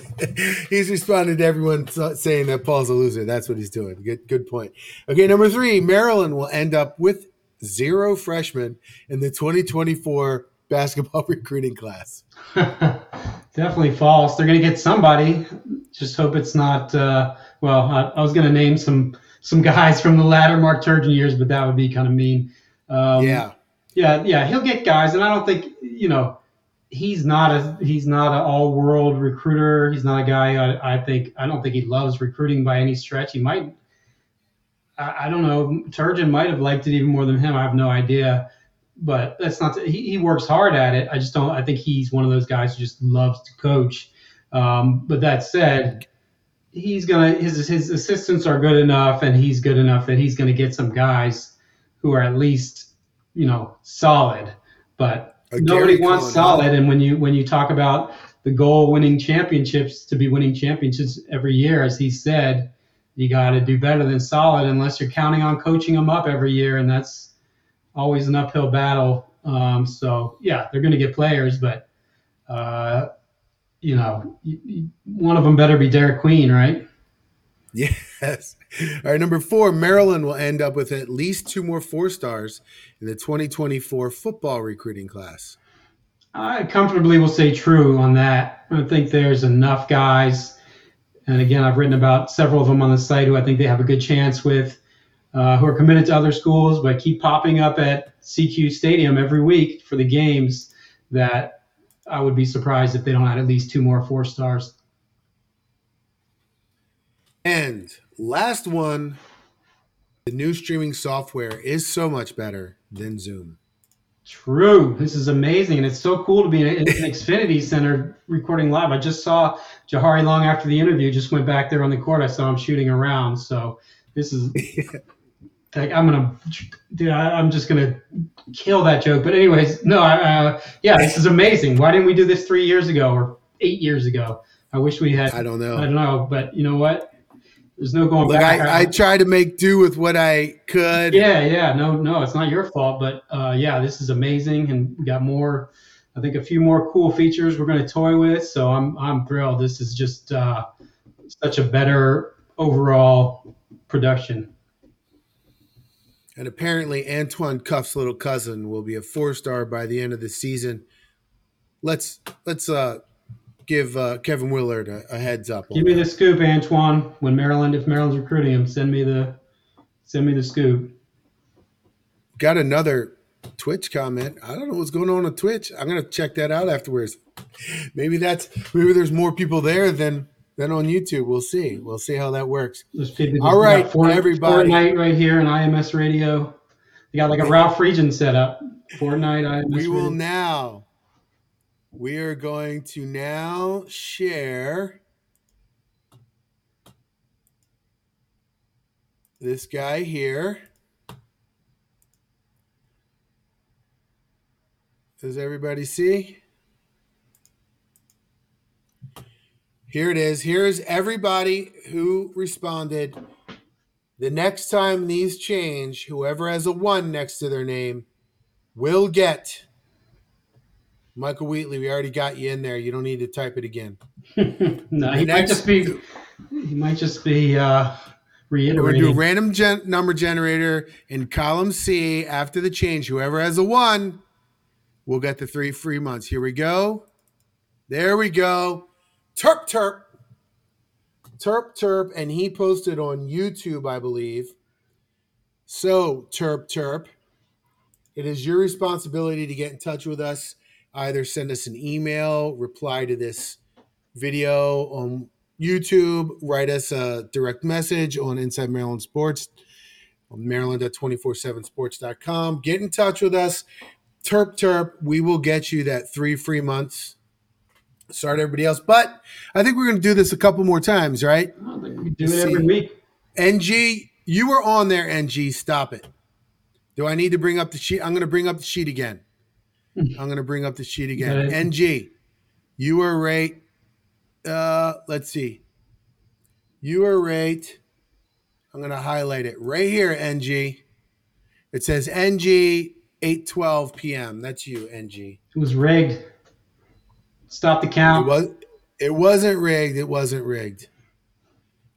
he's responding to everyone saying that Paul's a loser. That's what he's doing. Good, good point. Okay, number three, Maryland will end up with zero freshmen in the 2024 basketball [LAUGHS] recruiting class. [LAUGHS] Definitely false. They're going to get somebody. Just hope it's not. Uh, well, I, I was going to name some some guys from the latter Mark Turgeon years, but that would be kind of mean. Um, yeah, yeah, yeah. He'll get guys, and I don't think you know he's not a he's not an all world recruiter. He's not a guy. I, I think I don't think he loves recruiting by any stretch. He might. I, I don't know. Turgeon might have liked it even more than him. I have no idea but that's not he, he works hard at it. I just don't. I think he's one of those guys who just loves to coach. Um, but that said, he's gonna his his assistants are good enough, and he's good enough that he's gonna get some guys who are at least you know solid. But nobody Gary wants solid. And when you when you talk about the goal winning championships to be winning championships every year, as he said, you got to do better than solid unless you're counting on coaching them up every year, and that's always an uphill battle. Um, so yeah, they're going to get players, but uh, you know, one of them better be Derik Queen, right? Yes. All right, number four, Maryland will end up with at least two more four stars in the 2024 football recruiting class. I comfortably will say true on that. I think there's enough guys. And again, I've written about several of them on the site who I think they have a good chance with uh, who are committed to other schools but keep popping up at SECU Stadium every week for the games that I would be surprised if they don't add at least two more four stars. And last one the new streaming software is so much better than Zoom. True. This is amazing. And it's so cool to be in an Xfinity Center recording live. I just saw Jahari Long after the interview, just went back there on the court. I saw him shooting around. So this is [LAUGHS] like I'm gonna, dude, I, am just gonna kill that joke. But anyways, no, uh, yeah, this is amazing. Why didn't we do this three years ago or eight years ago? I wish we had. I don't know. I don't know, but you know what? There's no going Look, back. I, I try to make do with what I could. Yeah, yeah, no, no, it's not your fault, but uh, yeah, this is amazing, and we got more. I think a few more cool features we're going to toy with. So I'm I'm thrilled. This is just uh, such a better overall production. And apparently, Antoine Cuff's little cousin will be a four star by the end of the season. Let's let's uh, give uh, Kevin Willard a, a heads up. Give me that. the scoop, Antoine. When Maryland, if Maryland's recruiting him, send me the send me the scoop. Got another Twitch comment. I don't know what's going on on Twitch. I'm gonna check that out afterwards. Maybe that's maybe there's more people there than then on YouTube, we'll see. We'll see how that works. All right, Fort, everybody. Fortnite right here on IMS Radio. You got like a Ralph Friedgen setup. Fortnite IMS. We Radio. will now. We are going to now share this guy here. Does everybody see? Here it is. Here's everybody who responded. The next time these change, whoever has a one next to their name will get Michael Wheatley. We already got you in there. You don't need to type it again. [LAUGHS] no, he might just be. He might just be uh, reiterating. We're gonna do random gen- number generator in column C after the change. Whoever has a one we'll get the three free months. Here we go. There we go. Terp Terp. Terp Terp, and he posted on YouTube, I believe. So, Terp Terp, it is your responsibility to get in touch with us. Either send us an email, reply to this video on YouTube, write us a direct message on Inside Maryland Sports, Maryland at 247sports.com. Get in touch with us. Terp Terp, we will get you that three free months start everybody else. But I think we're going to do this a couple more times, right? we do it every week. NG, you were on there, NG. Stop it. Do I need to bring up the sheet? I'm going to bring up the sheet again. I'm going to bring up the sheet again. NG, you were right. Uh, let's see. You were right. I'm going to highlight it right here, NG. It says NG 8:12 p.m. That's you, NG. It was rigged. Stop the count. It, was, it wasn't rigged. It wasn't rigged.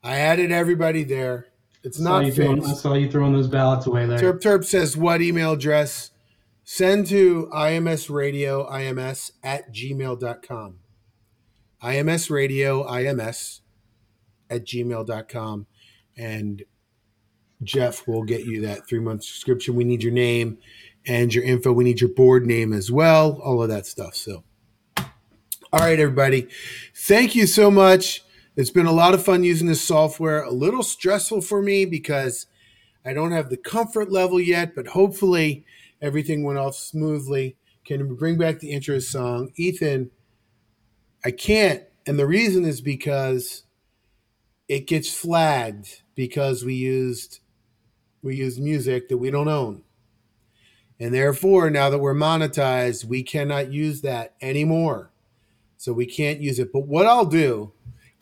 I added everybody there. It's not fixed. Throwing, I saw you throwing those ballots away there. Terp Terp says, what email address? Send to imsradio ims at gmail.com. IMS radio IMS at gmail.com. And Jeff will get you that three month subscription. We need your name and your info. We need your board name as well, all of that stuff. So, all right, everybody. Thank you so much. It's been a lot of fun using this software. A little stressful for me because I don't have the comfort level yet, but hopefully everything went off smoothly. Can we bring back the intro song? Ethan, I can't. And the reason is because it gets flagged because we used we used music that we don't own. And therefore, now that we're monetized, we cannot use that anymore. So we can't use it. But what I'll do,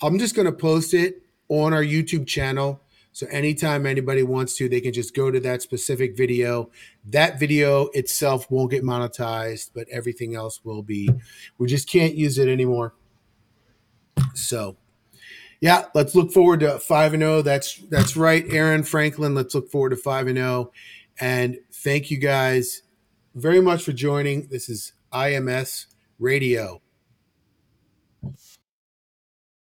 I'm just going to post it on our YouTube channel. So anytime anybody wants to, they can just go to that specific video. That video itself won't get monetized, but everything else will be. We just can't use it anymore. So yeah, let's look forward to five and zero. Oh. That's that's right, Aaron Franklin. Let's look forward to five and zero. Oh. And thank you guys very much for joining. This is IMS Radio.